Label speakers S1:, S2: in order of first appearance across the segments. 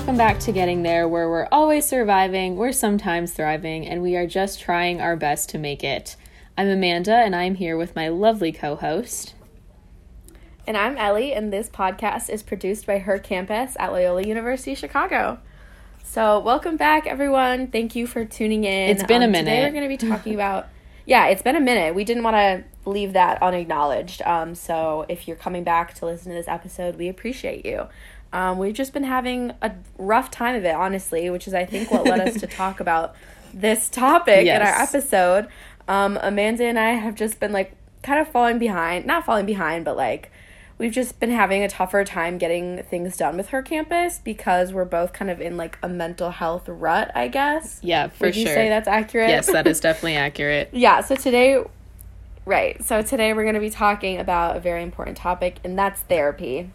S1: welcome back to Getting There, where we're always surviving, we're sometimes thriving, and we are just trying our best to make it. I'm Amanda, and I'm here with my lovely co host.
S2: And I'm Ellie, and this podcast is produced by Her Campus at Loyola University Chicago. So, welcome back, everyone. Thank you for tuning in.
S1: It's been a
S2: Um,
S1: minute.
S2: Today, we're going to be talking about. Yeah, it's been a minute. We didn't want to leave that unacknowledged. Um, so, if you're coming back to listen to this episode, we appreciate you. Um, we've just been having a rough time of it, honestly, which is, I think, what led us to talk about this topic in our episode. Um, Amanda and I have just been like kind of falling behind, not falling behind, but like we've just been having a tougher time getting things done with her campus because we're both kind of in like a mental health rut, I guess.
S1: Yeah, for
S2: Would you
S1: sure.
S2: say that's accurate?
S1: yes, that is definitely accurate.
S2: yeah, so today right. So today we're going to be talking about a very important topic and that's therapy.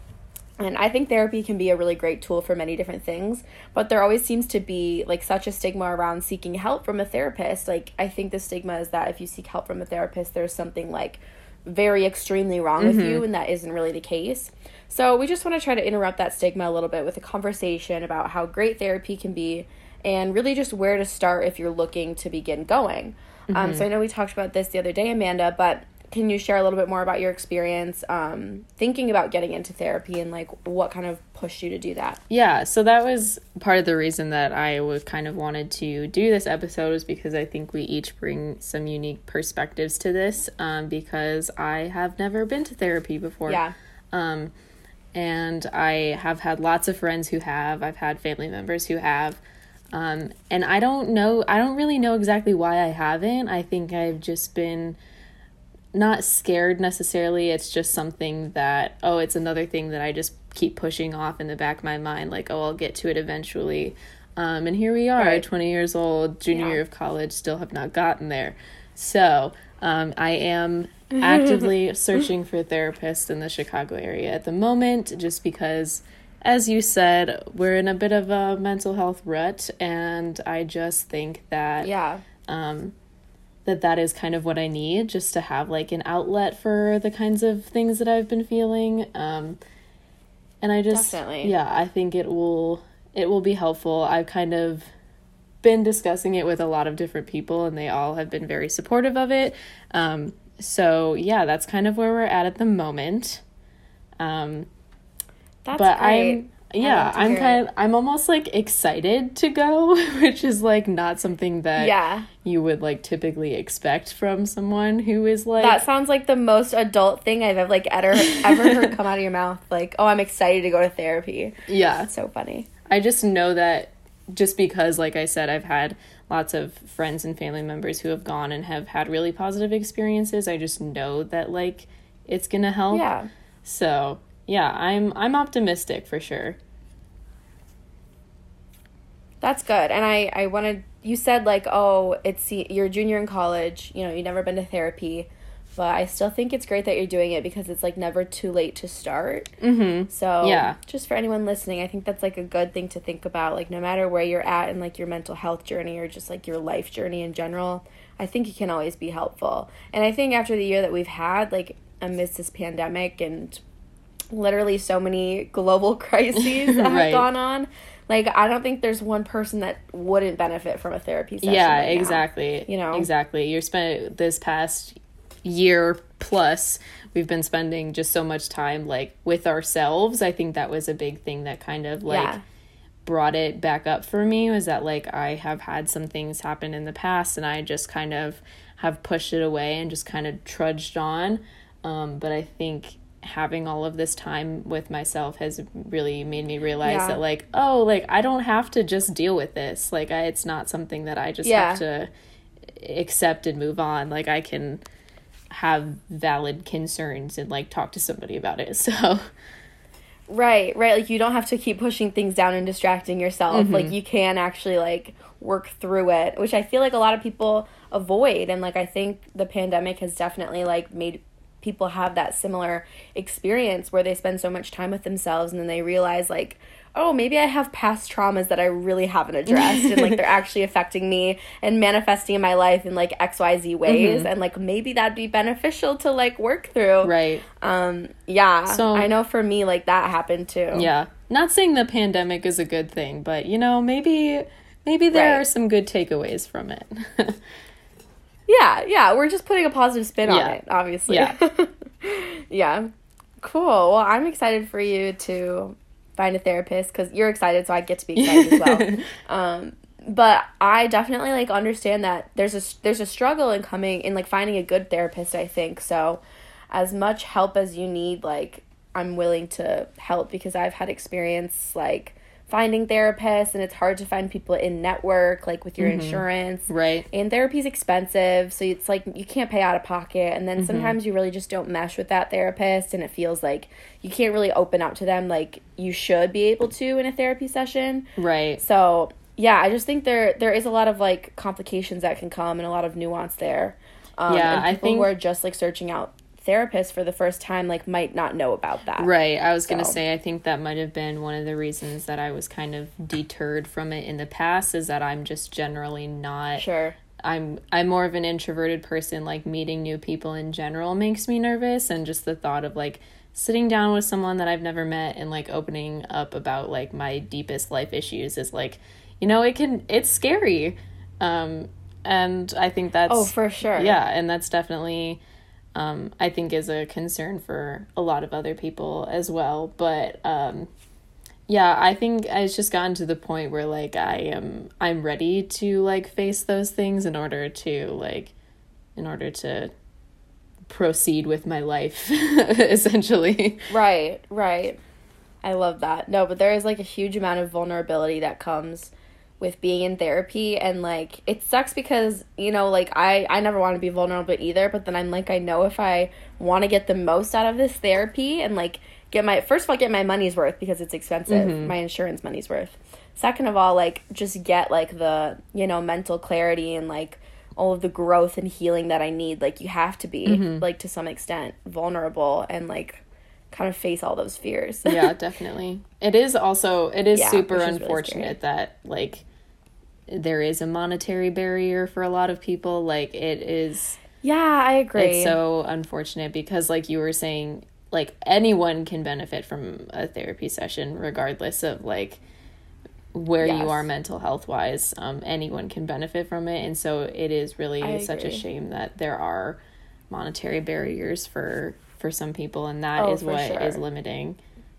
S2: And I think therapy can be a really great tool for many different things, but there always seems to be like such a stigma around seeking help from a therapist. Like I think the stigma is that if you seek help from a therapist, there's something like very extremely wrong with you and that isn't really the case. So we just want to try to interrupt that stigma a little bit with a conversation about how great therapy can be and really just where to start if you're looking to begin going. Um, so I know we talked about this the other day, Amanda, but can you share a little bit more about your experience um, thinking about getting into therapy and like what kind of pushed you to do that?
S1: Yeah, so that was part of the reason that I was kind of wanted to do this episode is because I think we each bring some unique perspectives to this. Um, because I have never been to therapy before.
S2: Yeah.
S1: Um, and I have had lots of friends who have. I've had family members who have. Um, and I don't know. I don't really know exactly why I haven't. I think I've just been not scared necessarily. It's just something that, oh, it's another thing that I just keep pushing off in the back of my mind, like, oh, I'll get to it eventually. Um, and here we are,
S2: Right.
S1: 20 years old, junior
S2: Yeah.
S1: year of college, still have not gotten there. So um, I am actively searching for a therapist in the Chicago area at the moment, just because, as you said, we're in a bit of a mental health rut, and I just think that
S2: Yeah.
S1: um, that that is kind of what I need just to have like an outlet for the kinds of things that I've been feeling. Um, and I just
S2: Definitely.
S1: yeah, I think it will it will be helpful. I've kind of been discussing it with a lot of different people and they all have been very supportive of it. Um, so yeah, that's kind of where we're at at the moment. Um,
S2: That's
S1: but
S2: great.
S1: I'm yeah, I'm kind of I'm almost like excited to go, which is like not something that
S2: yeah.
S1: you would like typically expect from someone who is like
S2: That sounds like the most adult thing I've ever like ever ever heard come out of your mouth. Like, oh, I'm excited to go to therapy.
S1: yeah
S2: That's so funny.
S1: i just know that just because like i said i've had lots of friends and family members who have gone and have had really positive experiences i just know that like it's gonna help
S2: Yeah.
S1: so yeah i'm i'm optimistic for sure
S2: That's good. And I I wanted you said like, "Oh, it's you're a junior in college, you know, you've never been to therapy." But I still think it's great that you're doing it because it's like never too late to start.
S1: mm-hmm
S2: So,
S1: Yeah.
S2: just for anyone listening, I think that's like a good thing to think about. Like, no matter where you're at in like your mental health journey or just like your life journey in general, I think it can always be helpful. And I think after the year that we've had, like amidst this pandemic and literally so many global crises that have gone on, like I don't think there's one person that wouldn't benefit from a therapy session.
S1: yeah
S2: right now.
S1: exactly
S2: you know?
S1: exactly you're spent this past year plus we've been spending just so much time like with ourselves i think that was a big thing that kind of like
S2: Yeah.
S1: brought it back up for me was that like i have had some things happen in the past and i just kind of have pushed it away and just kind of trudged on um, but i think having all of this time with myself has really made me realize
S2: Yeah.
S1: that like oh like i don't have to just deal with this like I, it's not something that i just
S2: Yeah.
S1: have to accept and move on like i can have valid concerns and like talk to somebody about it so
S2: Right, right. Like you don't have to keep pushing things down and distracting yourself.
S1: Mm-hmm.
S2: Like you can actually like work through it, which I feel like a lot of people avoid and like I think the pandemic has definitely like made people have that similar experience where they spend so much time with themselves and then they realize like oh, maybe I have past traumas that I really haven't addressed and like they're actually affecting me and manifesting in my life in like XYZ ways and like maybe that'd be beneficial to like work through.
S1: Right.
S2: Um yeah.
S1: So-
S2: I know for me like that happened too.
S1: Yeah. not saying the pandemic is a good thing, but you know, maybe maybe there
S2: Right.
S1: are some good takeaways from it.
S2: Yeah, yeah, we're just putting a positive spin on it, obviously.
S1: Yeah.
S2: yeah. Cool. Well, I'm excited for you to find a therapist because you're excited, so I get to be excited as well. Um, but I definitely like understand that there's a there's a struggle in coming in like finding a good therapist. I think so. As much help as you need, like I'm willing to help because I've had experience like finding therapists, and it's hard to find people in network like with your insurance
S1: right.
S2: and therapy's expensive so it's like you can't pay out of pocket and
S1: Mm-hmm.
S2: then sometimes you really just don't mesh with that therapist and it feels like you can't really open up to them like you should be able to in a therapy session
S1: Right.
S2: so yeah i just think there there is a lot of like complications that can come and a lot of nuance there um,
S1: Yeah,
S2: and
S1: I think-
S2: who are just like searching out therapists for the first time like might not know about that
S1: Right. I was going to say, I think that might have been one of the reasons that I was kind of deterred from it in the past is that I'm just generally not.
S2: sure
S1: I'm I'm more of an introverted person. Like meeting new people in general makes me nervous, and just the thought of like sitting down with someone that I've never met and like opening up about like my deepest life issues is like, you know, it can it's scary, um, and I think that's
S2: oh for sure
S1: yeah, and that's definitely um, I think is a concern for a lot of other people as well. But um, yeah, I think it's just gotten to the point where like I am I'm ready to like face those things in order to like in order to proceed with my life essentially.
S2: Right, right. I love that. No, but there is like a huge amount of vulnerability that comes with being in therapy and like it sucks because you know like I I never want to be vulnerable either but then I'm like I know if I want to get the most out of this therapy and like get my first of all get my money's worth because it's expensive mm-hmm. my insurance money's worth. Second of all like just get like the you know mental clarity and like all of the growth and healing that I need like you have to be mm-hmm. like to some extent vulnerable and like kind of face all those fears.
S1: Yeah, definitely. It is also it is
S2: Yeah,
S1: super
S2: is really
S1: unfortunate that like there is a monetary barrier for a lot of people. Like it is
S2: yeah I agree
S1: it's so unfortunate because like you were saying like anyone can benefit from a therapy session regardless of like where
S2: Yes.
S1: you are mental health wise um anyone can benefit from it and so it is really such a shame that there are monetary barriers for for some people and that
S2: Oh,
S1: is what is
S2: sure.
S1: limiting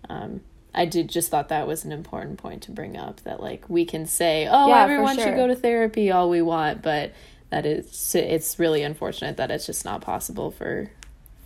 S1: um I did just thought that was an important point to bring up that like we can say oh
S2: Yeah,
S1: everyone should go to therapy all we want but that is it's really unfortunate that it's just not possible for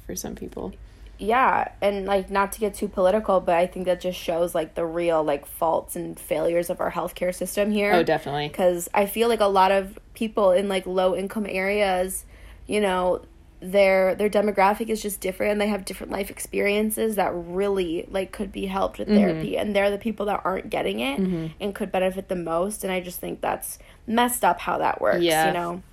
S1: for some people.
S2: Yeah and like not to get too political but i think that just shows like the real like faults and failures of our healthcare system here.
S1: Oh definitely.
S2: Because i feel like a lot of people in like low income areas you know their their demographic is just different and they have different life experiences that really like could be helped with therapy and they're the people that aren't getting it and could benefit the most and i just think that's messed up how that works
S1: Yeah.
S2: you know?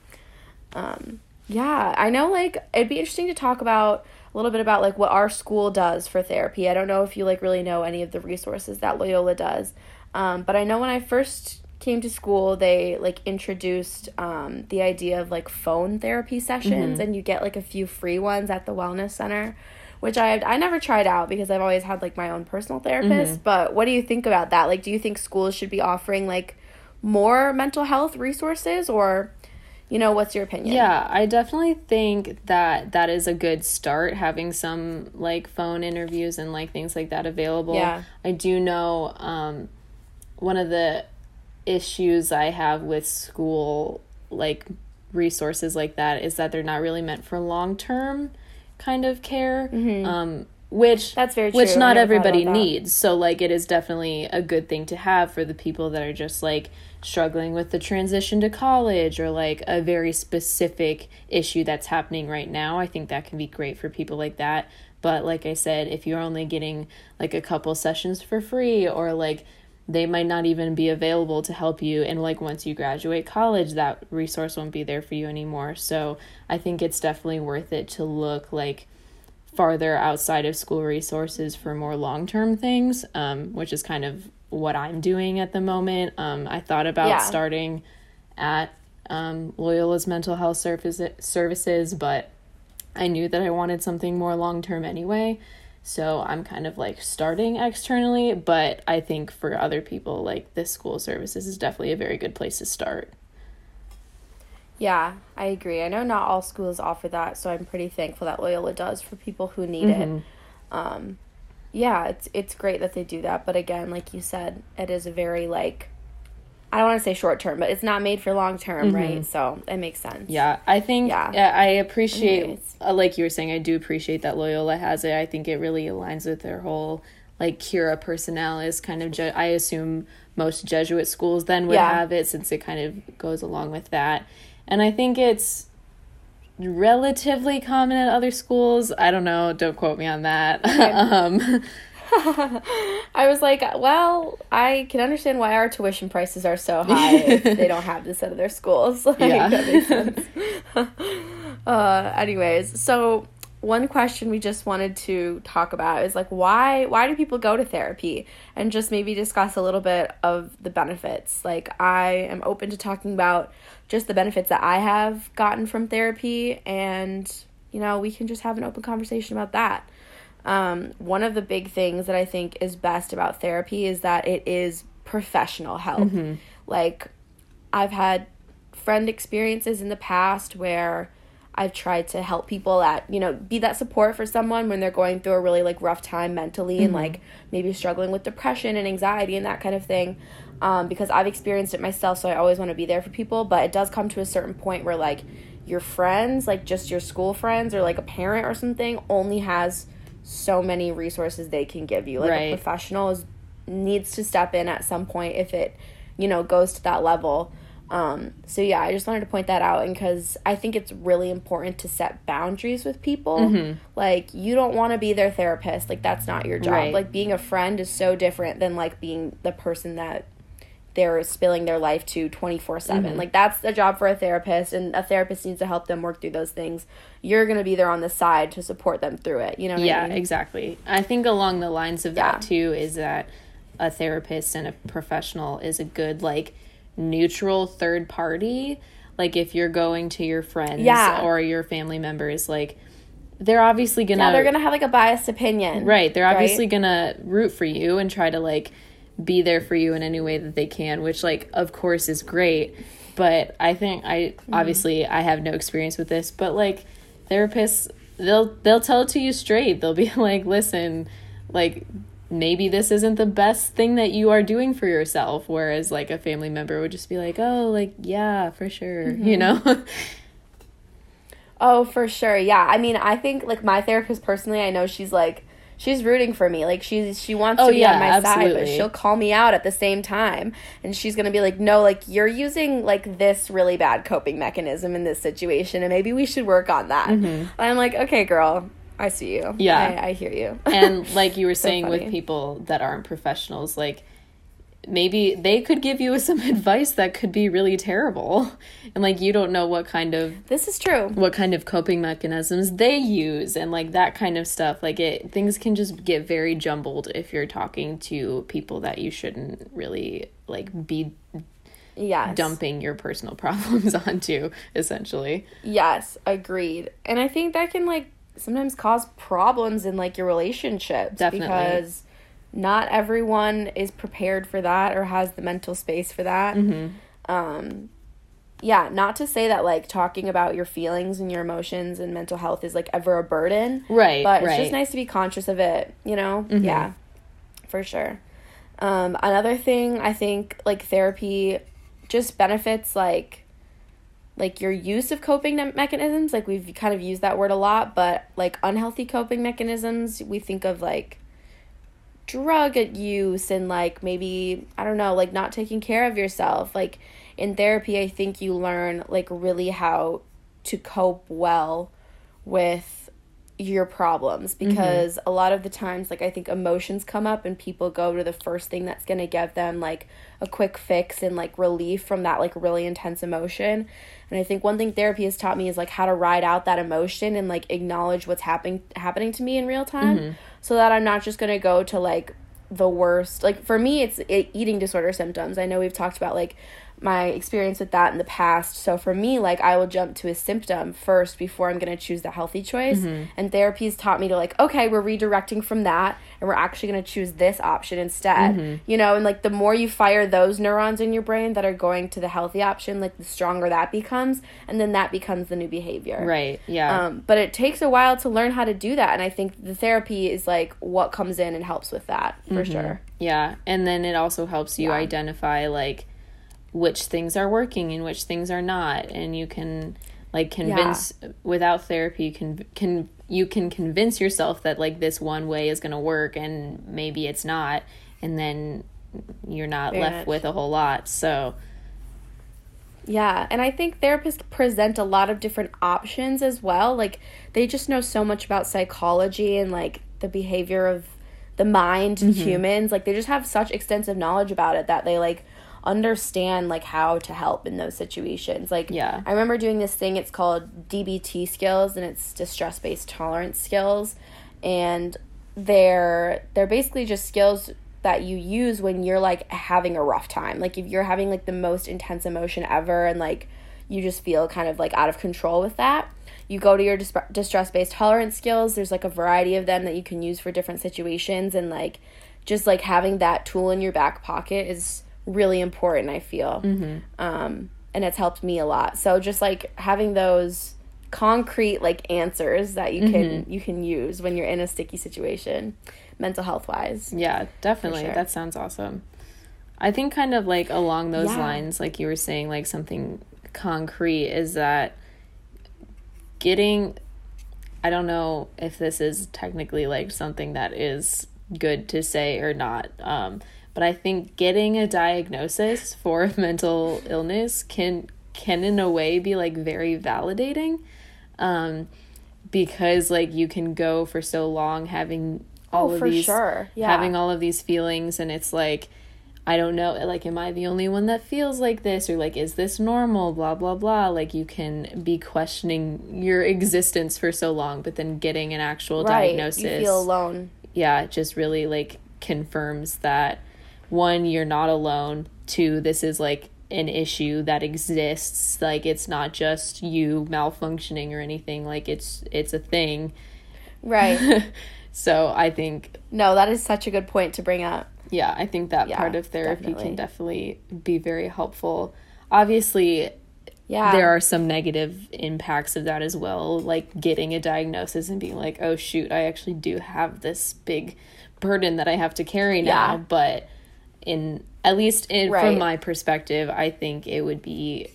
S2: Um yeah i know like it'd be interesting to talk about a little bit about like what our school does for therapy. I don't know if you like really know any of the resources that loyola does um, but i know when i first came to school they like introduced um, the idea of like phone therapy sessions and you get like a few free ones at the wellness center which i i never tried out because i've always had like my own personal therapist but what do you think about that like do you think schools should be offering like more mental health resources or you know what's your opinion
S1: Yeah, I definitely think that that is a good start having some like phone interviews and like things like that available.
S2: Yeah.
S1: I do know um one of the issues I have with school like resources like that is that they're not really meant for long-term kind of care. Um which
S2: Mm-hmm. That's very
S1: which
S2: true. I
S1: not everybody needs so like it is definitely a good thing to have for the people that are just like struggling with the transition to college or like a very specific issue that's happening right now i think that can be great for people like that but like i said if you're only getting like a couple sessions for free or like they might not even be available to help you and like once you graduate college that resource won't be there for you anymore so i think it's definitely worth it to look like farther outside of school resources for more long term things, um, which is kind of what I'm doing at the moment. Um, I thought about
S2: Yeah.
S1: starting at um, Loyola's mental health service- services, but I knew that I wanted something more long term anyway. So I'm kind of like starting externally, but I think for other people, like this school services is definitely a very good place to start.
S2: Yeah, I agree. I know not all schools offer that, so I'm pretty thankful that Loyola does for people who need mm-hmm. it. Um, yeah, it's it's great that they do that, but again, like you said, it is a very like I don't want to say short term, but it's not made for long term, mm-hmm. right? So it makes sense.
S1: Yeah, I think yeah. I appreciate, uh, like you were saying, I do appreciate that Loyola has it. I think it really aligns with their whole like cura personalis kind of. Je- I assume most Jesuit schools then would yeah. have it since it kind of goes along with that, and I think it's relatively common at other schools. I don't know. Don't quote me on that. um,
S2: I was like, well, I can understand why our tuition prices are so high if they don't have this out of their schools. Like, yeah. that makes sense. uh, anyways, so one question we just wanted to talk about is like why why do people go to therapy and just maybe discuss a little bit of the benefits like i am open to talking about just the benefits that i have gotten from therapy and you know we can just have an open conversation about that um, one of the big things that I think is best about therapy is that it is professional help. Mm-hmm. Like, I've had friend experiences in the past where I've tried to help people at, you know, be that support for someone when they're going through a really like rough time mentally mm-hmm. and like maybe struggling with depression and anxiety and that kind of thing. Um, because I've experienced it myself, so I always want to be there for people. But it does come to a certain point where like your friends, like just your school friends or like a parent or something, only has so many resources they can give you. Like right. a professional is, needs to step in at some point if it, you know, goes to that level. Um, so yeah, I just wanted to point that out and cuz I think it's really important to set boundaries with people. Mm-hmm. Like you don't want to be their therapist. Like that's not your job. Right. Like being a friend is so different than like being the person that they're spilling their life to 24 7 mm-hmm. like that's the job for a therapist and a therapist needs to help them work through those things you're going to be there on the side to support them through it you know
S1: yeah
S2: I mean?
S1: exactly i think along the lines of yeah. that too is that a therapist and a professional is a good like neutral third party like if you're going to your friends yeah. or your family members like they're obviously gonna
S2: yeah, they're gonna have like a biased opinion
S1: right they're obviously right? gonna root for you and try to like be there for you in any way that they can, which like of course is great. But I think I mm-hmm. obviously I have no experience with this, but like therapists they'll they'll tell it to you straight. They'll be like, "Listen, like maybe this isn't the best thing that you are doing for yourself." Whereas like a family member would just be like, "Oh, like yeah, for sure." Mm-hmm. You know?
S2: oh, for sure. Yeah. I mean, I think like my therapist personally, I know she's like she's rooting for me. Like she's she wants oh, to be yeah, on my absolutely. side, but she'll call me out at the same time. And she's gonna be like, No, like you're using like this really bad coping mechanism in this situation and maybe we should work on that. Mm-hmm. I'm like, Okay, girl, I see you. Yeah. I, I hear you.
S1: and like you were so saying funny. with people that aren't professionals, like maybe they could give you some advice that could be really terrible. And like you don't know what kind of
S2: this is true.
S1: what kind of coping mechanisms they use and like that kind of stuff. Like it things can just get very jumbled if you're talking to people that you shouldn't really like be
S2: yes.
S1: dumping your personal problems onto essentially.
S2: Yes agreed. And i think that can like sometimes cause problems in like your relationships definitely. because not everyone is prepared for that or has the mental space for that. Mm-hmm. Um, yeah, not to say that like talking about your feelings and your emotions and mental health is like ever a burden.
S1: Right.
S2: But it's
S1: right.
S2: just nice to be conscious of it, you know? Mm-hmm. Yeah, for sure. Um, another thing I think like therapy just benefits like like your use of coping mechanisms like we've kind of used that word a lot but like unhealthy coping mechanisms we think of like drug use and like maybe I don't know, like not taking care of yourself. Like in therapy, I think you learn like really how to cope well with your problems mm-hmm. because mm-hmm. a lot of the times like I think emotions come up and people go to the first thing that's going to give them like a quick fix and like relief from that like really intense emotion. And I think one thing therapy has taught me is like how to ride out that emotion and like acknowledge what's happening happening to me in real time mm-hmm. So that I'm not just going to go to like the worst. Like for me it's it, eating disorder symptoms. I know we've talked about like my experience with that in the past. So for me, like I will jump to a symptom first before I'm going to choose the healthy choice.
S1: Mm-hmm.
S2: And therapy's taught me to like, okay, we're redirecting from that and we're actually going to choose this option instead.
S1: Mm-hmm.
S2: You know, and like the more you fire those neurons in your brain that are going to the healthy option, like the stronger that becomes and then that becomes the new behavior.
S1: Right. Yeah.
S2: Um, but it takes a while to learn how to do that and I think the therapy is like what comes in and helps with that for sure.
S1: Yeah, and then it also helps you
S2: Yeah.
S1: identify like which things are working and which things are not, and you can like convince without therapy you can can you can convince yourself that like this one way is going to work and maybe it's not, and then you're not
S2: Very
S1: left
S2: much.
S1: with a whole lot. So
S2: Yeah, and I think therapists present a lot of different options as well. Like they just know so much about psychology and like the behavior of the mind
S1: Mm-hmm.
S2: humans. Like they just have such extensive knowledge about it that they like understand like how to help in those situations. Like
S1: Yeah.
S2: I remember doing this thing it's called DBT skills and it's distress based tolerance skills and they're they're basically just skills that you use when you're like having a rough time. Like if you're having like the most intense emotion ever and like you just feel kind of like out of control with that. You go to your dis- distress based tolerance skills. There's like a variety of them that you can use for different situations and like just like having that tool in your back pocket is really important, I feel. Um and it's helped me a lot. So just like having those concrete like answers that you can you can use when you're in a sticky situation mental health wise.
S1: Yeah, definitely.
S2: sure.
S1: That sounds awesome. I think kind of like along those
S2: Yeah.
S1: lines, like you were saying, like something concrete is that getting I don't know if this is technically like something that is good to say or not. Um, but I think getting a diagnosis for mental illness can can in a way be like very validating. Um, because like you can go for so long having all
S2: Oh,
S1: of
S2: for
S1: these
S2: sure. Yeah.
S1: having all of these feelings and it's like I don't know like am I the only one that feels like this or like is this normal blah blah blah like you can be questioning your existence for so long but then getting an actual
S2: right.
S1: diagnosis
S2: You feel alone.
S1: yeah, it just really like confirms that one, you're not alone. Two, this is like an issue that exists. Like it's not just you malfunctioning or anything. Like it's it's a thing.
S2: Right.
S1: So I think
S2: no, that is such a good point to bring up.
S1: yeah, I think that
S2: Yeah,
S1: part of therapy
S2: definitely.
S1: can definitely be very helpful. Obviously,
S2: Yeah.
S1: there are some negative impacts of that as well like getting a diagnosis and being like oh shoot i actually do have this big burden that i have to carry now
S2: Yeah.
S1: but in at least in,
S2: Right.
S1: from my perspective i think it would be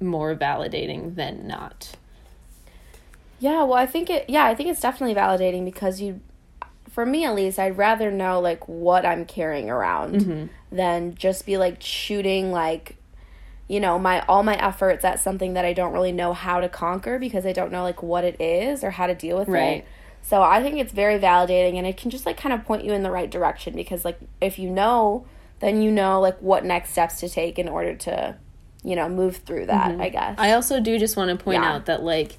S1: more validating than not
S2: Yeah, well, I think it. Yeah, I think it's definitely validating because you, for me at least, I'd rather know like what I'm carrying around
S1: Mm-hmm.
S2: than just be like shooting like, you know, my all my efforts at something that I don't really know how to conquer because I don't know like what it is or how to deal with
S1: Right.
S2: it. So I think it's very validating and it can just like kind of point you in the right direction because like if you know, then you know like what next steps to take in order to, you know, move through that. I guess.
S1: Mm-hmm. i also do just want to point
S2: Yeah.
S1: out that like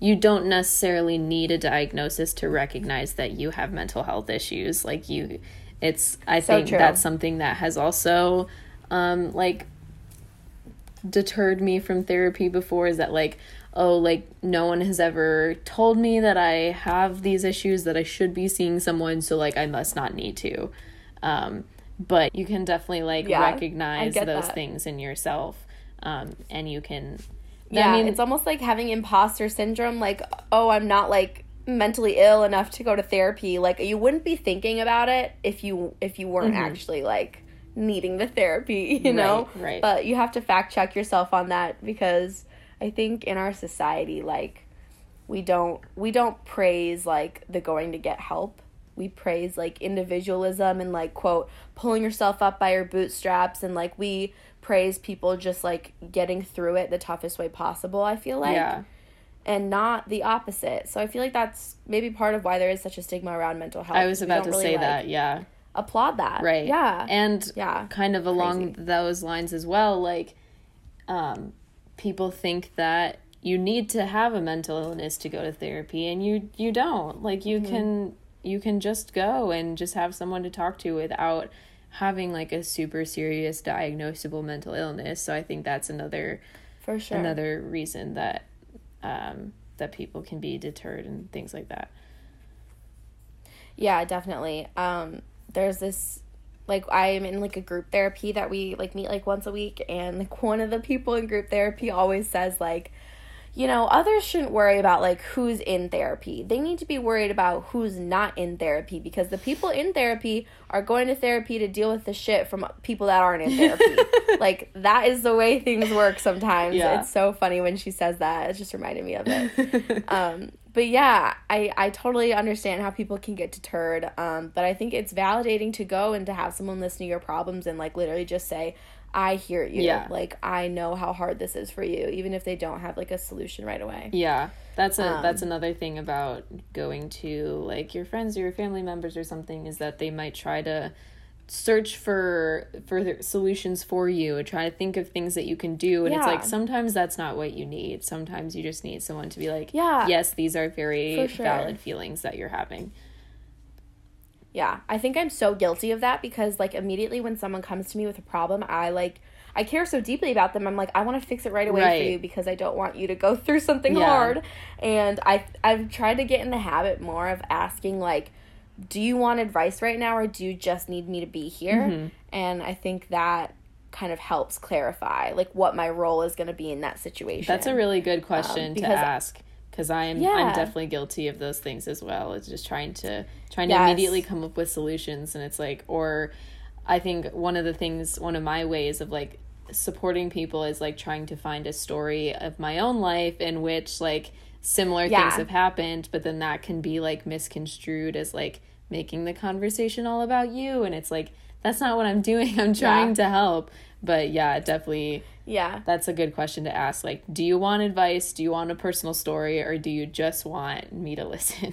S1: you don't necessarily need a diagnosis to recognize that you have mental health issues like you it's i
S2: So
S1: think
S2: true.
S1: that's something that has also um like deterred me from therapy before is that like oh like no one has ever told me that i have these issues that i should be seeing someone so like i must not need to um but you can definitely like
S2: Yeah,
S1: recognize those
S2: that.
S1: things in yourself um and you can
S2: Yeah,
S1: I mean,
S2: it's almost like having imposter syndrome. Like, oh, I'm not like mentally ill enough to go to therapy. Like, you wouldn't be thinking about it if you if you weren't actually like needing the therapy. You know,
S1: Mm-hmm. Right, right.
S2: But you have to fact check yourself on that because I think in our society, like, we don't we don't praise like the going to get help. We praise like individualism and like quote pulling yourself up by your bootstraps and like we praise people just like getting through it the toughest way possible. I feel like
S1: yeah
S2: and not the opposite. So I feel like that's maybe part of why there is such a stigma around mental health.
S1: i was about to
S2: really,
S1: say
S2: like,
S1: that yeah
S2: Applaud that.
S1: right
S2: Yeah.
S1: and
S2: yeah.
S1: kind of along those lines as well like um people think that you need to have a mental illness to go to therapy and you you don't like you
S2: Mm-hmm.
S1: can you can just go and just have someone to talk to without having like a super serious diagnosable mental illness. So I think that's another
S2: For sure.
S1: another reason that um, that people can be deterred and things like that.
S2: Yeah, definitely. Um, there's this like I'm in like a group therapy that we like meet like once a week and like one of the people in group therapy always says like you know, others shouldn't worry about like who's in therapy. They need to be worried about who's not in therapy because the people in therapy are going to therapy to deal with the shit from people that aren't in therapy. like that is the way things work sometimes.
S1: Yeah.
S2: It's so funny when she says that. It just reminded me of it. um, but yeah, I, I totally understand how people can get deterred. Um, but I think it's validating to go and to have someone listen to your problems and like literally just say, I hear you.
S1: Yeah.
S2: Like I know how hard this is for you, even if they don't have like a solution right away.
S1: Yeah, that's a
S2: Um,
S1: that's another thing about going to like your friends or your family members or something is that they might try to search for for solutions for you and try to think of things that you can do and it's like sometimes that's not what you need sometimes you just need someone to be like
S2: Yeah.
S1: yes these are very
S2: sure.
S1: valid feelings that you're having
S2: Yeah, I think I'm so guilty of that because like immediately when someone comes to me with a problem, I like I care so deeply about them. I'm like I want to fix it right away
S1: Right.
S2: for you because I don't want you to go through something
S1: Yeah.
S2: hard. And I I've tried to get in the habit more of asking like do you want advice right now or do you just need me to be here?
S1: Mm-hmm.
S2: And I think that kind of helps clarify like what my role is going to be in that situation.
S1: that's a really good question to
S2: Um, because-
S1: ask because i'm
S2: Yeah.
S1: i'm definitely guilty of those things as well. It's just trying to trying to immediately come up with solutions. And it's like or i think one of the things one of my ways of like supporting people is like trying to find a story of my own life in which like similar
S2: Yeah.
S1: things have happened but then that can be like misconstrued as like making the conversation all about you. And it's like that's not what i'm doing. I'm trying to help but yeah definitely
S2: yeah.
S1: that's a good question to ask. Like, do you want advice? Do you want a personal story? Or do you just want me to listen?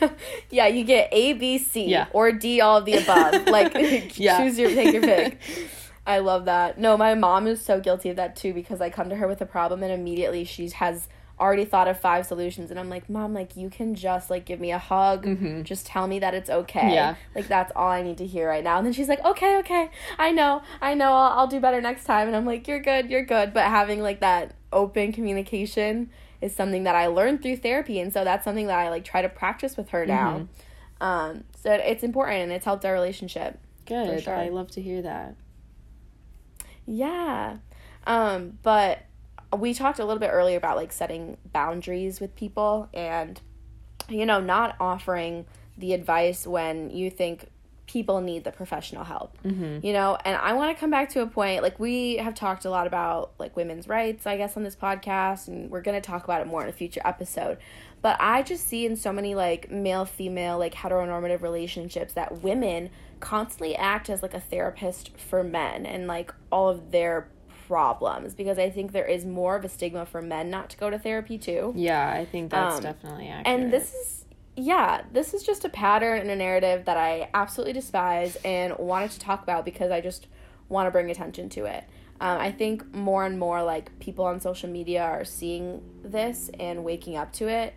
S2: Yeah, you get A, B, C,
S1: Yeah.
S2: or D, all of the above. Like,
S1: Yeah.
S2: choose your, take your pick. I love that. No, my mom is so guilty of that too because I come to her with a problem and immediately she has already thought of five solutions and I'm like, "Mom, like you can just like give me a hug, just tell me that it's okay."
S1: Mm-hmm. Yeah.
S2: Like that's all I need to hear right now. And then she's like, "Okay, okay. I know. I know. I'll, I'll do better next time." And I'm like, "You're good. You're good." But having like that open communication is something that I learned through therapy and so that's something that I like try to practice with her now.
S1: Mm-hmm.
S2: Um so it's important and it's helped our relationship.
S1: Good.
S2: sure.
S1: I love to hear that.
S2: Yeah. Um, but we talked a little bit earlier about like setting boundaries with people and you know, not offering the advice when you think people need the professional help. Mm-hmm. You know, and I want to come back to a point like we have talked a lot about like women's rights, I guess on this podcast and we're going to talk about it more in a future episode. But I just see in so many like male female like heteronormative relationships that women constantly act as like a therapist for men and like all of their problems because I think there is more of a stigma for men not to go to therapy too.
S1: Yeah, I think that's
S2: Um,
S1: definitely accurate.
S2: And this is yeah, this is just a pattern and a narrative that I absolutely despise and wanted to talk about because I just want to bring attention to it. Um, I think more and more like people on social media are seeing this and waking up to it.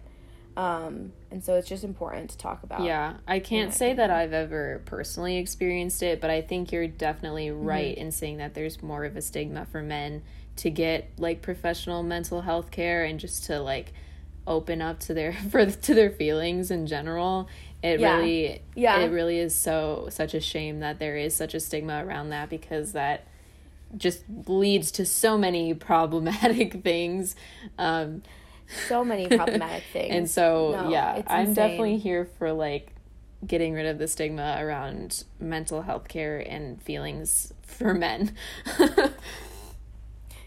S2: Um, and so it's just important to talk about.
S1: Yeah, I can't say that I've ever personally experienced it, but I think you're definitely
S2: Mm-hmm.
S1: right in saying that there's more of a stigma for men to get like professional mental health care and just to like open up to their for to their feelings in general. It
S2: Yeah.
S1: really
S2: Yeah.
S1: it really is so such a shame that there is such a stigma around that because that just leads to so many problematic things. Um
S2: So many problematic things.
S1: and so,
S2: No,
S1: yeah, I'm
S2: insane.
S1: definitely here for like getting rid of the stigma around mental health care and feelings for men.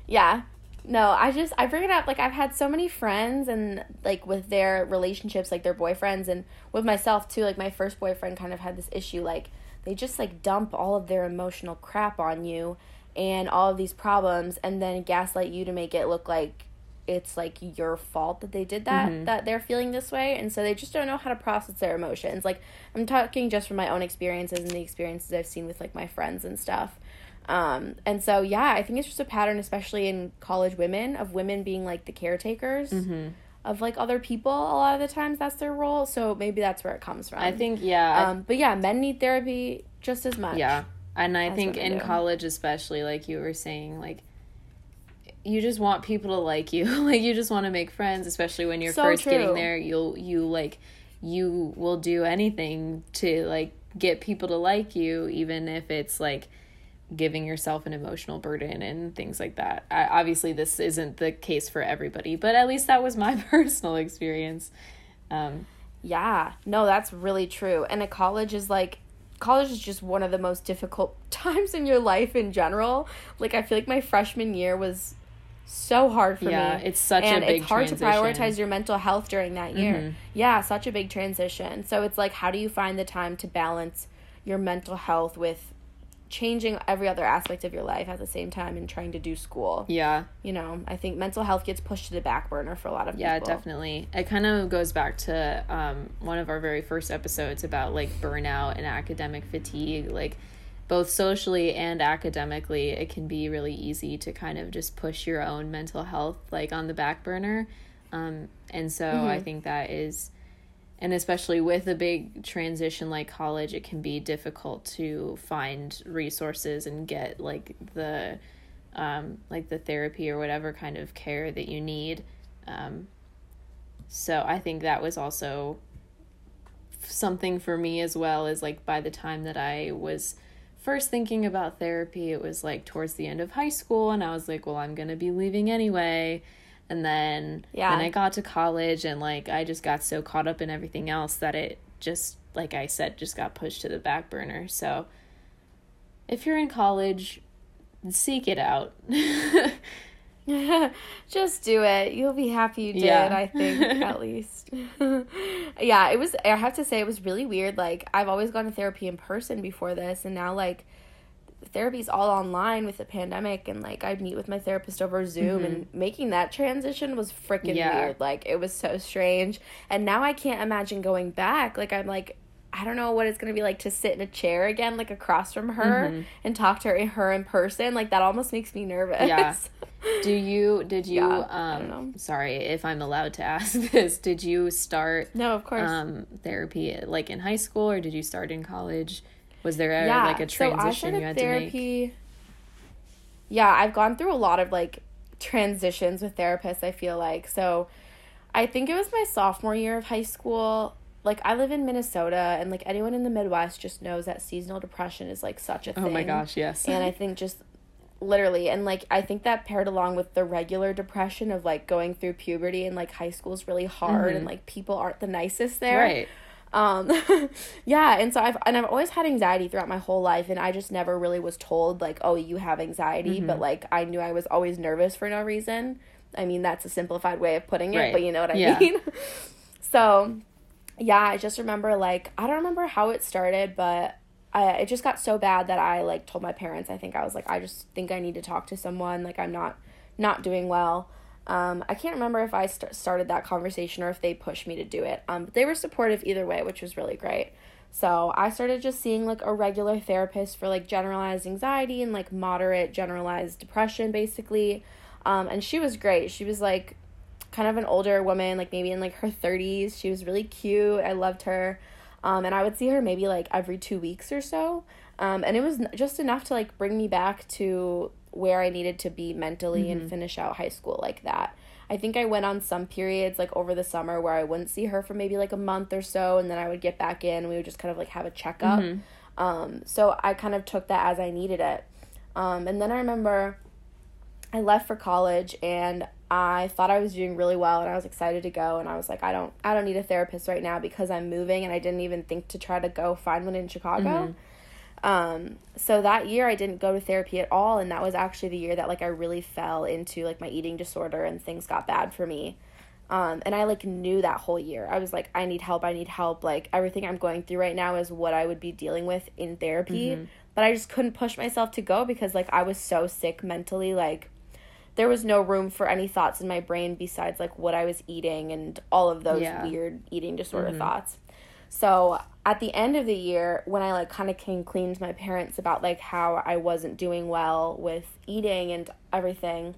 S2: Yeah. No, I just I bring it up like I've had so many friends and like with their relationships like their boyfriends and with myself too like my first boyfriend kind of had this issue like they just like dump all of their emotional crap on you and all of these problems and then gaslight you to make it look like it's like your fault that they did that that they're feeling this way and so they just don't know how to process their emotions. Like i'm talking just from my own experiences and the experiences i've seen with like my friends and stuff. Um, and so yeah i think it's just a pattern especially in college women of women being like the caretakers of like other people a lot of the times. That's their role so maybe that's where it comes from.
S1: I think, yeah,
S2: um, but yeah men need therapy just as much
S1: yeah. And I
S2: That's
S1: think in
S2: do.
S1: college, especially, like you were saying, like you just want people to like you. like you just want to make friends, especially when you're
S2: So
S1: first
S2: true.
S1: getting there. You'll you like you will do anything to like get people to like you, even if it's like giving yourself an emotional burden and things like that. I, obviously, this isn't the case for everybody, but at least that was my personal experience. Um,
S2: Yeah, no, that's really true. And a college is like, college is just one of the most difficult times in your life in general. Like, I feel like my freshman year was so hard for
S1: Yeah,
S2: me.
S1: it's such a
S2: and
S1: big
S2: it's hard
S1: transition.
S2: to prioritize your mental health during that year.
S1: Mhm.
S2: Yeah, such a big transition. So it's like, how do you find the time to balance your mental health with changing every other aspect of your life at the same time and trying to do school?
S1: yeah,
S2: You know, I think mental health gets pushed to the back burner for a lot of
S1: yeah,
S2: people.
S1: Yeah, definitely. It kind of goes back to um, one of our very first episodes about like burnout and academic fatigue. Like, both socially and academically, it can be really easy to kind of just push your own mental health like on the back burner. Um, and so I think that is, and especially with a big transition like college, it can be difficult to find resources and get like the, um, like the therapy or whatever kind of care that you need. Um, so I think that was also something for me as well as like by the time that I was first thinking about therapy it was like towards the end of high school and I was like well I'm going to be leaving anyway. And then
S2: Yeah.
S1: then I got to college and like I just got so caught up in everything else that it just like I said just got pushed to the back burner. So if you're in college seek it out
S2: Just do it. You'll be happy you did,
S1: Yeah.
S2: I think, at least. yeah, it was I have to say it was really weird. Like I've always gone to therapy in person before this and now like therapy's all online with the pandemic and like I'd meet with my therapist over Zoom and mm-hmm. making that transition was freaking
S1: Yeah.
S2: weird. Like it was so strange. And now I can't imagine going back. Like I'm like I don't know what it's gonna be like to sit in a chair again, like across from her, and talk to her, her in person. Like that almost makes me nervous.
S1: Yeah. Do you did you
S2: Yeah, I don't
S1: um sorry if I'm allowed to ask this. Did you start
S2: No, of course.
S1: um therapy like in high school or did you start in college? Was there a,
S2: yeah,
S1: like a transition you had to make?
S2: Yeah, I've gone through a lot of like transitions with therapists. I feel like so. I think it was my sophomore year of high school. Like I live in Minnesota, and like anyone in the Midwest just knows that seasonal depression is like such a thing.
S1: Oh my gosh, yes.
S2: And I think just literally and like I think that paired along with the regular depression of like going through puberty and like high school is really hard and like people aren't the nicest there
S1: right.
S2: um yeah and so i've and i've always had anxiety throughout my whole life and i just never really was told like oh you have anxiety
S1: Mm-hmm.
S2: but like i knew i was always nervous for no reason i mean that's a simplified way of putting it
S1: Right.
S2: but you know what i
S1: Yeah.
S2: mean so yeah i just remember like i don't remember how it started but I, it just got so bad that i like told my parents i think i was like i just think i need to talk to someone like i'm not not doing well um, I can't remember if I st- started that conversation or if they pushed me to do it. Um, but they were supportive either way, which was really great. So I started just seeing like a regular therapist for like generalized anxiety and like moderate generalized depression, basically. Um, and she was great. She was like kind of an older woman, like maybe in like her 30s. She was really cute. I loved her. Um, and I would see her maybe like every two weeks or so. Um, and it was just enough to like bring me back to where I needed to be mentally and finish out high school like that. I think I went on some periods like over the summer where I wouldn't see her for maybe like a month or so, and then I would get back in we would just kind of like have a checkup. Um, so I kind of took that as I needed it. Um, and then I remember I left for college and I thought I was doing really well and I was excited to go and I was like I don't I don't need a therapist right now because I'm moving and I didn't even think to try to go find one in Chicago. Um so that year I didn't go to therapy at all and that was actually the year that like I really fell into like my eating disorder and things got bad for me. Um, and I like knew that whole year. I was like, I need help. I need help. Like everything I'm going through right now is what I would be dealing with in therapy. But I just couldn't push myself to go because like I was so sick mentally. Like there was no room for any thoughts in my brain besides like what I was eating and all of those
S1: Yeah.
S2: weird eating disorder thoughts. So at the end of the year, when I like kind of came clean to my parents about like how I wasn't doing well with eating and everything,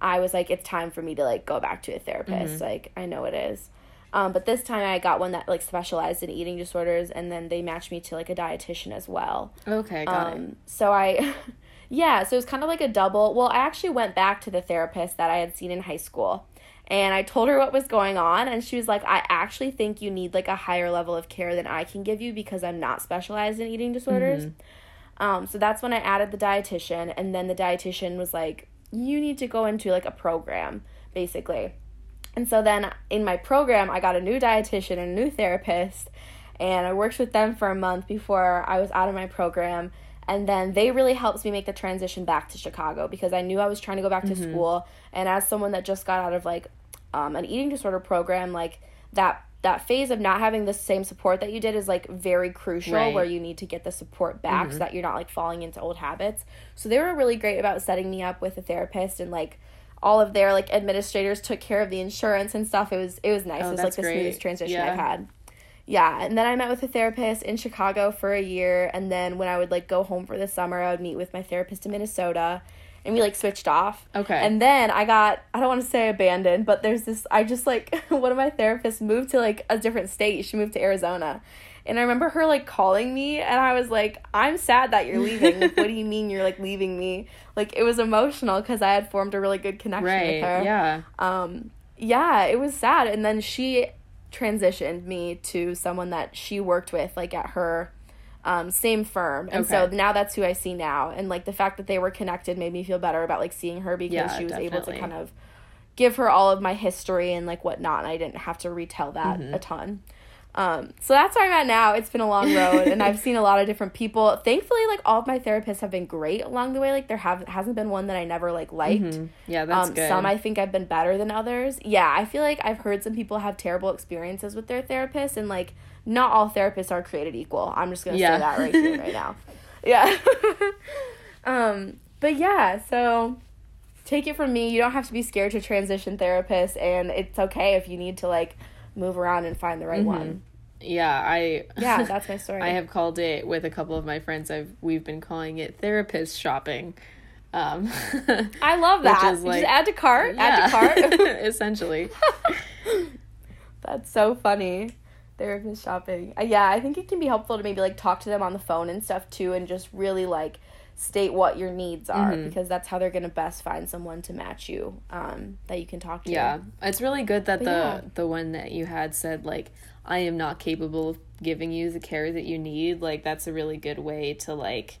S2: I was like, it's time for me to like go back to a therapist. Like I know it is. Um, but this time I got one that like specialized in eating disorders, and then they matched me to like a dietitian as well.
S1: Okay, got
S2: Um,
S1: it.
S2: so I, yeah, so it was kind of like a double. Well, I actually went back to the therapist that I had seen in high school. And I told her what was going on, and she was like, I actually think you need like a higher level of care than I can give you because I'm not specialized in eating disorders. Um, so that's when I added the dietitian, and then the dietitian was like, You need to go into like a program, basically. And so then in my program, I got a new dietitian and a new therapist, and I worked with them for a month before I was out of my program. And then they really helped me make the transition back to Chicago because I knew I was trying to go back to school. And as someone that just got out of like um, an eating disorder program, like that that phase of not having the same support that you did is like very crucial
S1: Right.
S2: where you need to get the support back so that you're not like falling into old habits. So they were really great about setting me up with a therapist and like all of their like administrators took care of the insurance and stuff. It was it was nice.
S1: Oh,
S2: it was like the
S1: great.
S2: smoothest transition
S1: Yeah.
S2: I've had. Yeah, and then I met with a therapist in Chicago for a year, and then when I would like go home for the summer, I would meet with my therapist in Minnesota, and we like switched off.
S1: Okay.
S2: And then I got I don't want to say abandoned, but there's this I just like one of my therapists moved to like a different state. She moved to Arizona. And I remember her like calling me and I was like, "I'm sad that you're leaving. Like, what do you mean you're like leaving me?" Like it was emotional cuz I had formed a really good connection
S1: Right.
S2: with her
S1: Yeah.
S2: um yeah it was sad and then she transitioned me to someone that she worked with like at her um, same firm. And so now that's who i see now. And like the fact that they were connected made me feel better about like seeing her because
S1: Yeah,
S2: she was able to kind of give her all of my history and like whatnot. And i didn't have to retell that
S1: Mm-hmm.
S2: a ton um, so that's where I'm at now. It's been a long road, and I've seen a lot of different people. Thankfully, like all of my therapists have been great along the way. Like there have hasn't been one that I never like liked.
S1: Mhm. Yeah, that's
S2: um,
S1: good.
S2: Some I think I've been better than others. Yeah, I feel like I've heard some people have terrible experiences with their therapists, and like not all therapists are created equal. I'm just gonna
S1: Yeah.
S2: say that right here, right now. Yeah. um, but yeah, so take it from me. You don't have to be scared to transition therapists, and it's okay if you need to like move around and find the right one.
S1: yeah, I
S2: Yeah, that's my story.
S1: I have called it with a couple of my friends. I've we've been calling it therapist shopping. Um,
S2: I love that.
S1: Which is
S2: Just add to cart. Add to cart.
S1: essentially.
S2: That's so funny. Therapist shopping. Uh, yeah, I think it can be helpful to maybe like talk to them on the phone and stuff too and just really like state what your needs are
S1: Mm-hmm.
S2: because that's how they're going to best find someone to match you um that you can talk to.
S1: Yeah, it's really good that the
S2: yeah.
S1: the one that you had said like I am not capable of giving you the care that you need. Like that's a really good way to like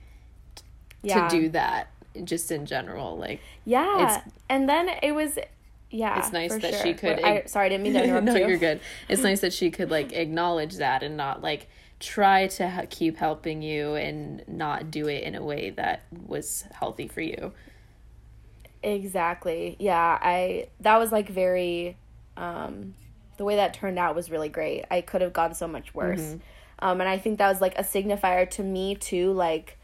S2: Yeah.
S1: to do that just in general. Like
S2: Yeah.
S1: It's-
S2: and then it was yeah.
S1: It's nice that
S2: sure.
S1: she could
S2: I, sorry, I didn't mean to interrupt
S1: no,
S2: you.
S1: you're good. It's nice that she could like acknowledge that and not like try to ha- keep helping you and not do it in a way that was healthy for you.
S2: Exactly. Yeah, I that was like very um the way that turned out was really great. I could have gone so much worse.
S1: Mm-hmm.
S2: Um and I think that was like a signifier to me too like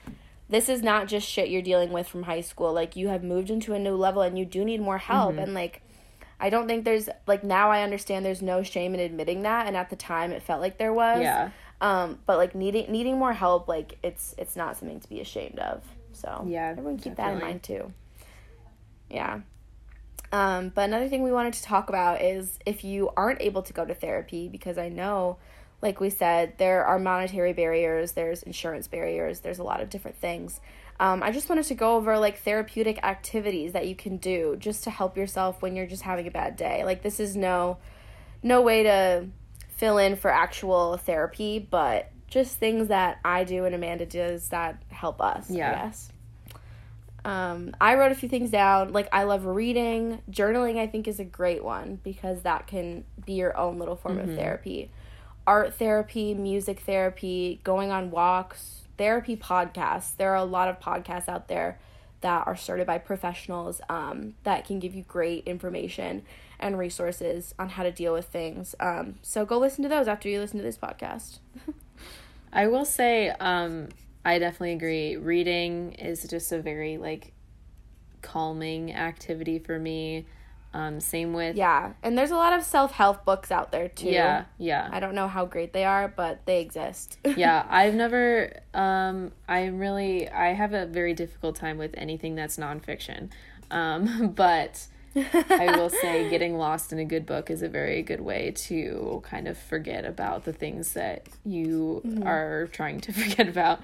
S2: this is not just shit you're dealing with from high school. Like you have moved into a new level and you do need more help
S1: Mm-hmm.
S2: and like I don't think there's like now I understand there's no shame in admitting that and at the time it felt like there was.
S1: Yeah.
S2: Um but like needing needing more help like it's it's not something to be ashamed of. So
S1: Yeah,
S2: everyone keep that in mind too. Yeah. Um, but another thing we wanted to talk about is if you aren't able to go to therapy, because I know, like we said, there are monetary barriers, there's insurance barriers, there's a lot of different things. Um, I just wanted to go over like therapeutic activities that you can do just to help yourself when you're just having a bad day. Like this is no no way to fill in for actual therapy, but just things that I do and Amanda does that help us.
S1: Yeah.
S2: I guess. Um, I wrote a few things down. Like I love reading, journaling. I think is a great one because that can be your own little form of therapy. Art therapy, music therapy, going on walks, therapy podcasts. There are a lot of podcasts out there that are started by professionals um, that can give you great information and resources on how to deal with things. Um, so go listen to those after you listen to this podcast.
S1: I will say, um, I definitely agree. Reading is just a very like calming activity for me. Um, same with
S2: Yeah, and there's a lot of self help books out there too.
S1: yeah, yeah.
S2: I don't know how great they are, but they exist.
S1: yeah, I've never um I'm really I have a very difficult time with anything that's nonfiction. Um but I will say getting lost in a good book is a very good way to kind of forget about the things that you
S2: Mm-hmm.
S1: are trying to forget about.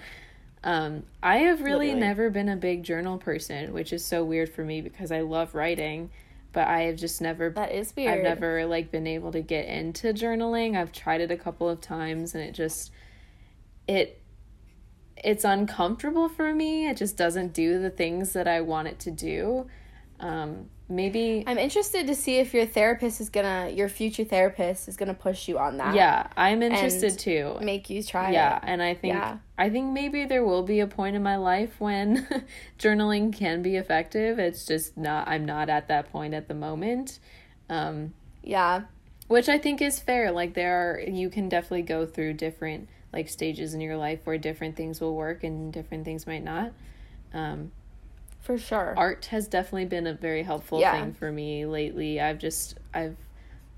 S1: Um, I have really
S2: Literally.
S1: never been a big journal person, which is so weird for me because I love writing, but I have just never
S2: That is weird.
S1: I've never like been able to get into journaling. I've tried it a couple of times and it just it it's uncomfortable for me. It just doesn't do the things that I want it to do. Um maybe
S2: I'm interested to see if your therapist is gonna, your future therapist is gonna push you on that.
S1: yeah, I'm interested too.
S2: Make you try
S1: Yeah,
S2: it.
S1: and I think
S2: Yeah.
S1: I think maybe there will be a point in my life when journaling can be effective. It's just not I'm not at that point at the moment. Um
S2: Yeah.
S1: which I think is fair. Like there are you can definitely go through different like stages in your life where different things will work and different things might not. Um,
S2: For sure.
S1: art has definitely been a very helpful
S2: Yeah.
S1: thing for me lately. I've just I've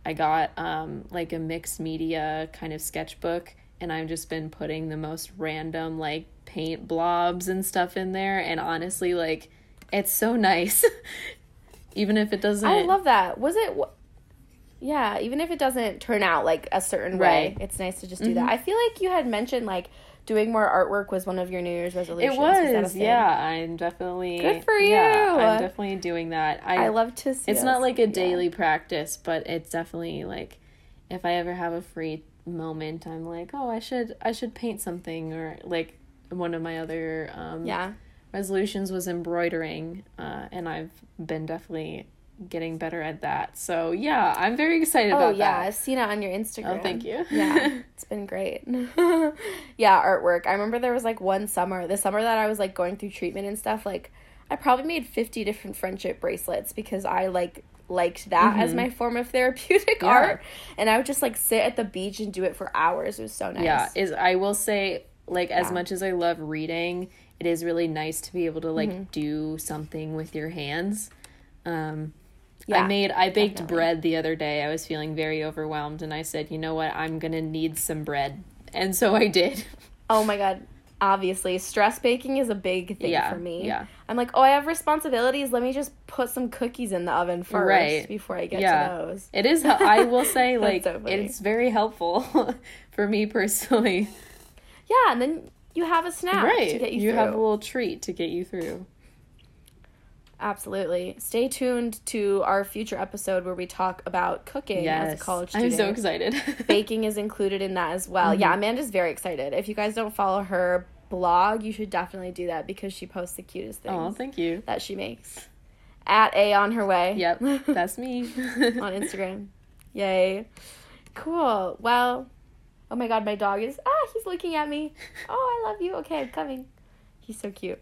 S1: I got um like a mixed media kind of sketchbook and I've just been putting the most random like paint blobs and stuff in there and honestly like it's so nice. Even if it doesn't
S2: I love that. Was it? Yeah, even if it doesn't turn out like a certain way,
S1: Right. Mm-hmm.
S2: it's nice to just do that. I feel like you had mentioned like doing more artwork was one of your New Year's resolutions.
S1: It was, yeah. I'm definitely
S2: Good for
S1: Yeah,
S2: you.
S1: I'm definitely doing that. I,
S2: I love to see.
S1: It's not like a
S2: Yeah.
S1: daily practice, but it's definitely like if I ever have a free moment, I'm like, oh, I should I should paint something or like one of my other um,
S2: Yeah.
S1: resolutions was embroidering, uh, and I've been definitely getting better at that. So yeah, I'm very excited
S2: Oh
S1: about
S2: yeah,
S1: that.
S2: I've seen it on your Instagram.
S1: Oh, thank you.
S2: yeah, it's been great. yeah, artwork. I remember there was like one summer, the summer that I was like going through treatment and stuff. Like, I probably made fifty different friendship bracelets because I like liked that as my form of therapeutic
S1: Mm-hmm. Yeah.
S2: art, and I would just like sit at the beach and do it for hours. It was so nice.
S1: Yeah, is I will say like as
S2: Yeah.
S1: much as I love reading, it is really nice to be able to like
S2: Mm-hmm.
S1: do something with your hands. Um I made I baked
S2: definitely.
S1: bread the other day. I was feeling very overwhelmed and I said, "You know what? I'm going to need some bread." And so I did.
S2: Oh my god. Obviously, stress baking is a big thing
S1: Yeah,
S2: for me.
S1: yeah.
S2: I'm like, oh, I have responsibilities. Let me just put some cookies in the oven first
S1: Right.
S2: before I get
S1: Yeah.
S2: to those.
S1: It is I will say like
S2: so
S1: it's very helpful for me personally.
S2: Yeah, and then you have a snack
S1: right.
S2: to get you,
S1: you have a little treat to get you through.
S2: Absolutely. Stay tuned to our future episode where we talk about cooking as a college student.
S1: I'm so excited.
S2: Baking is included in that as well.
S1: Mm-hmm.
S2: Yeah, Amanda's very excited. If you guys don't follow her blog, you should definitely do that because she posts the cutest things
S1: oh, thank you.
S2: that she makes. At A on her way.
S1: Yep, that's me.
S2: on Instagram. Yay. Cool. Well, oh my god, my dog is ah, he's looking at me. Oh, I love you. Okay, I'm coming. He's so cute.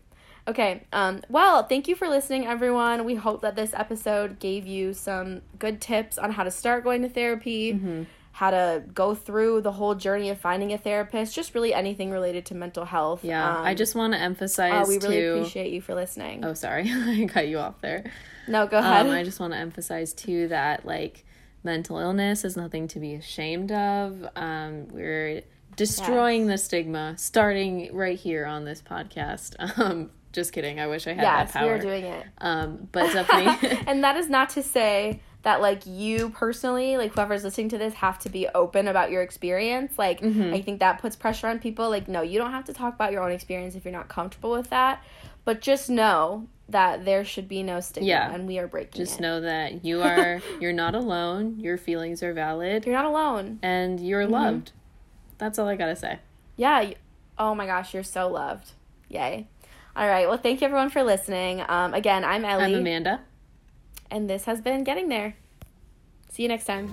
S2: Okay. Um well, thank you for listening everyone. We hope that this episode gave you some good tips on how to start going to therapy,
S1: Mm-hmm.
S2: how to go through the whole journey of finding a therapist, just really anything related to mental health.
S1: Yeah, I
S2: Um,
S1: just want to emphasize
S2: uh, we really
S1: too.
S2: appreciate you for listening.
S1: Oh, sorry, I cut you off there.
S2: no, go ahead.
S1: Um, I just want to emphasize too that like mental illness is nothing to be ashamed of. Um, we're destroying the stigma, starting right here on this podcast. Um, just kidding. I wish I had
S2: yes,
S1: that
S2: we are doing it.
S1: um, but definitely,
S2: and that is not to say that like you personally like whoever's listening to this have to be open about your experience like
S1: Mm-hmm.
S2: i think that puts pressure on people like no you don't have to talk about your own experience if you're not comfortable with that but just know that there should be no stigma
S1: Yeah.
S2: and we are breaking
S1: just
S2: it.
S1: know that you are you're not alone. Your feelings are valid,
S2: you're not alone
S1: and you're
S2: Mm-hmm.
S1: loved. That's all I gotta say.
S2: yeah oh my gosh you're so loved yay all right well thank you everyone for listening. Um again i'm ellie.
S1: I'm Amanda.
S2: and this has been getting there. See you next time